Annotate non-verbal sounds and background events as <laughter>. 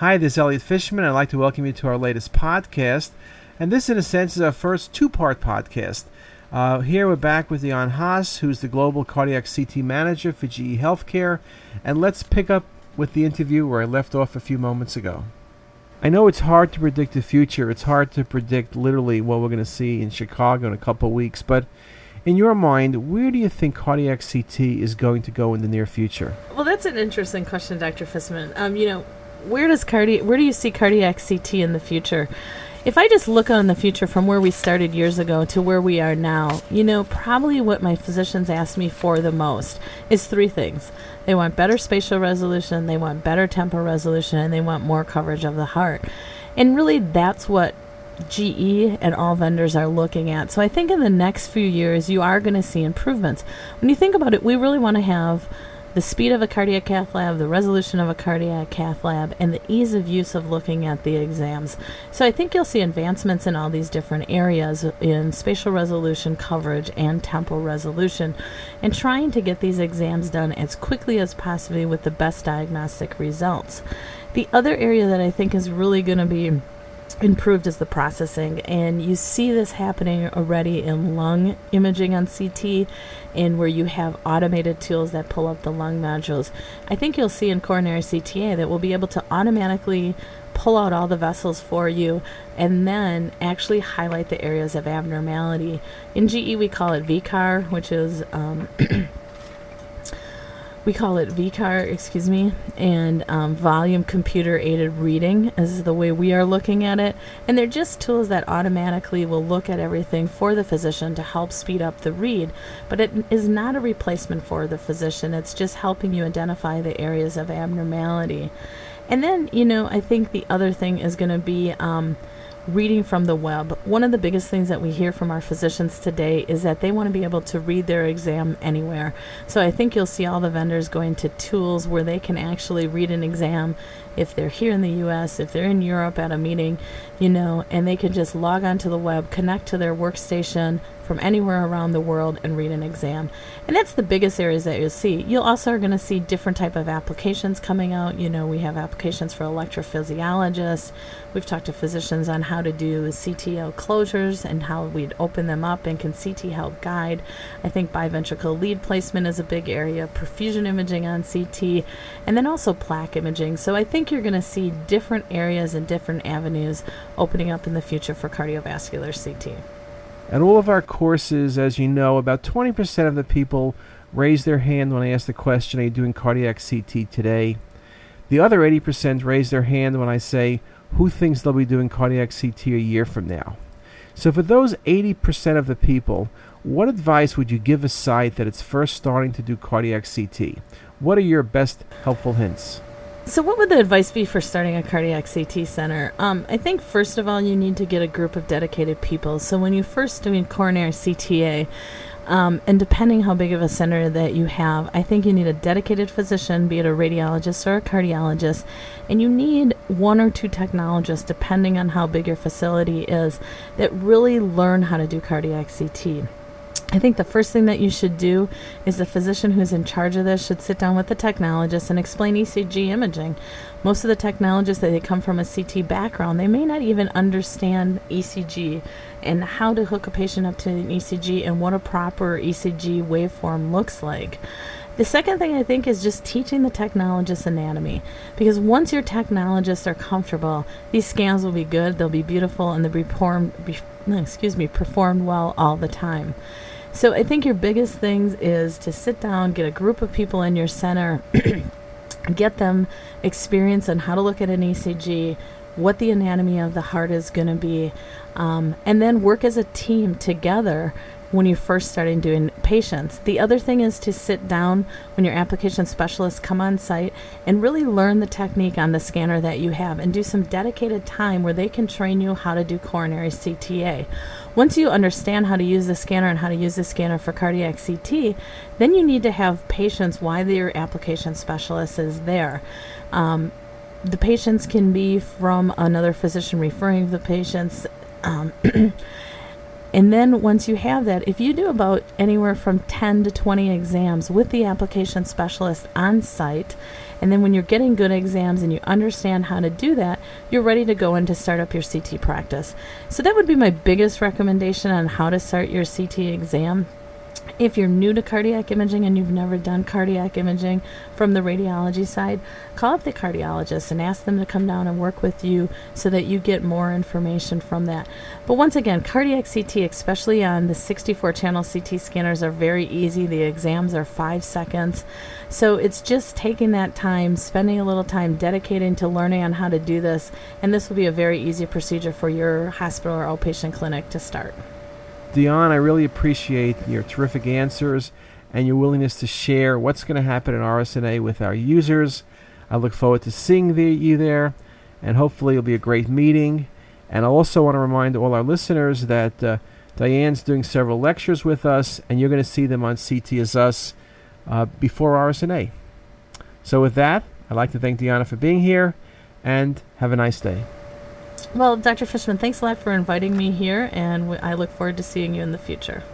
Hi, this is Elliot Fishman. I'd like to welcome you to our latest podcast. And this, in a sense, is our first two part podcast. Uh, here we're back with Jan Haas, who's the Global Cardiac CT Manager for GE Healthcare. And let's pick up with the interview where I left off a few moments ago. I know it's hard to predict the future. It's hard to predict literally what we're going to see in Chicago in a couple weeks. But in your mind, where do you think cardiac CT is going to go in the near future? Well, that's an interesting question, Dr. Fishman. Um, you know, where does cardi- where do you see cardiac CT in the future? If I just look on the future from where we started years ago to where we are now, you know, probably what my physicians ask me for the most is three things. They want better spatial resolution, they want better temporal resolution, and they want more coverage of the heart. And really, that's what GE and all vendors are looking at. So I think in the next few years, you are going to see improvements. When you think about it, we really want to have the speed of a cardiac cath lab, the resolution of a cardiac cath lab, and the ease of use of looking at the exams. So I think you'll see advancements in all these different areas in spatial resolution, coverage, and temporal resolution, and trying to get these exams done as quickly as possible with the best diagnostic results. The other area that I think is really going to be improved is the processing and you see this happening already in lung imaging on CT and where you have automated tools that pull up the lung nodules. I think you'll see in coronary CTA that we'll be able to automatically pull out all the vessels for you and then actually highlight the areas of abnormality. In GE we call it VCAR, which is um, <clears throat> we call it VCAR, excuse me, and um, volume computer aided reading is the way we are looking at it. And they're just tools that automatically will look at everything for the physician to help speed up the read. But it is not a replacement for the physician, it's just helping you identify the areas of abnormality. And then, you know, I think the other thing is going to be. Um, reading from the web. One of the biggest things that we hear from our physicians today is that they want to be able to read their exam anywhere. So I think you'll see all the vendors going to tools where they can actually read an exam if they're here in the US, if they're in Europe at a meeting, you know, and they can just log onto the web, connect to their workstation, from anywhere around the world and read an exam. And that's the biggest areas that you'll see. You'll also are going to see different type of applications coming out. You know, we have applications for electrophysiologists. We've talked to physicians on how to do CTO closures and how we'd open them up and can CT help guide. I think biventricular lead placement is a big area, perfusion imaging on CT, and then also plaque imaging. So I think you're going to see different areas and different avenues opening up in the future for cardiovascular CT. At all of our courses, as you know, about 20% of the people raise their hand when I ask the question, Are you doing cardiac CT today? The other 80% raise their hand when I say, Who thinks they'll be doing cardiac CT a year from now? So, for those 80% of the people, what advice would you give a site that it's first starting to do cardiac CT? What are your best helpful hints? So, what would the advice be for starting a cardiac CT center? Um, I think first of all, you need to get a group of dedicated people. So, when you first doing coronary CTA, um, and depending how big of a center that you have, I think you need a dedicated physician, be it a radiologist or a cardiologist, and you need one or two technologists, depending on how big your facility is, that really learn how to do cardiac CT. I think the first thing that you should do is the physician who's in charge of this should sit down with the technologist and explain ECG imaging. Most of the technologists that they come from a CT background, they may not even understand ECG and how to hook a patient up to an ECG and what a proper ECG waveform looks like. The second thing I think is just teaching the technologist anatomy because once your technologists are comfortable, these scans will be good, they'll be beautiful, and they'll be performed, excuse me, performed well all the time. So I think your biggest things is to sit down, get a group of people in your center, <clears throat> get them experience on how to look at an ECG, what the anatomy of the heart is going to be, um, and then work as a team together when you're first starting doing patients. The other thing is to sit down when your application specialists come on site and really learn the technique on the scanner that you have and do some dedicated time where they can train you how to do coronary CTA. Once you understand how to use the scanner and how to use the scanner for cardiac CT, then you need to have patients why your application specialist is there. Um, the patients can be from another physician referring the patients. Um, <clears throat> And then once you have that, if you do about anywhere from 10 to 20 exams with the application specialist on site, And then when you're getting good exams and you understand how to do that, you're ready to go in to start up your CT practice. So that would be my biggest recommendation on how to start your CT exam if you're new to cardiac imaging and you've never done cardiac imaging from the radiology side, call up the cardiologist and ask them to come down and work with you so that you get more information from that. But once again, cardiac CT, especially on the 64 channel CT scanners, are very easy. The exams are five seconds. So it's just taking that time, spending a little time dedicating to learning on how to do this, and this will be a very easy procedure for your hospital or outpatient clinic to start. Dion, I really appreciate your terrific answers and your willingness to share what's going to happen in RSNA with our users. I look forward to seeing the, you there, and hopefully it'll be a great meeting. And I also want to remind all our listeners that uh, Diane's doing several lectures with us, and you're going to see them on CTisus uh, before RSNA. So, with that, I'd like to thank Deanna for being here, and have a nice day. Well, Dr. Fishman, thanks a lot for inviting me here, and I look forward to seeing you in the future.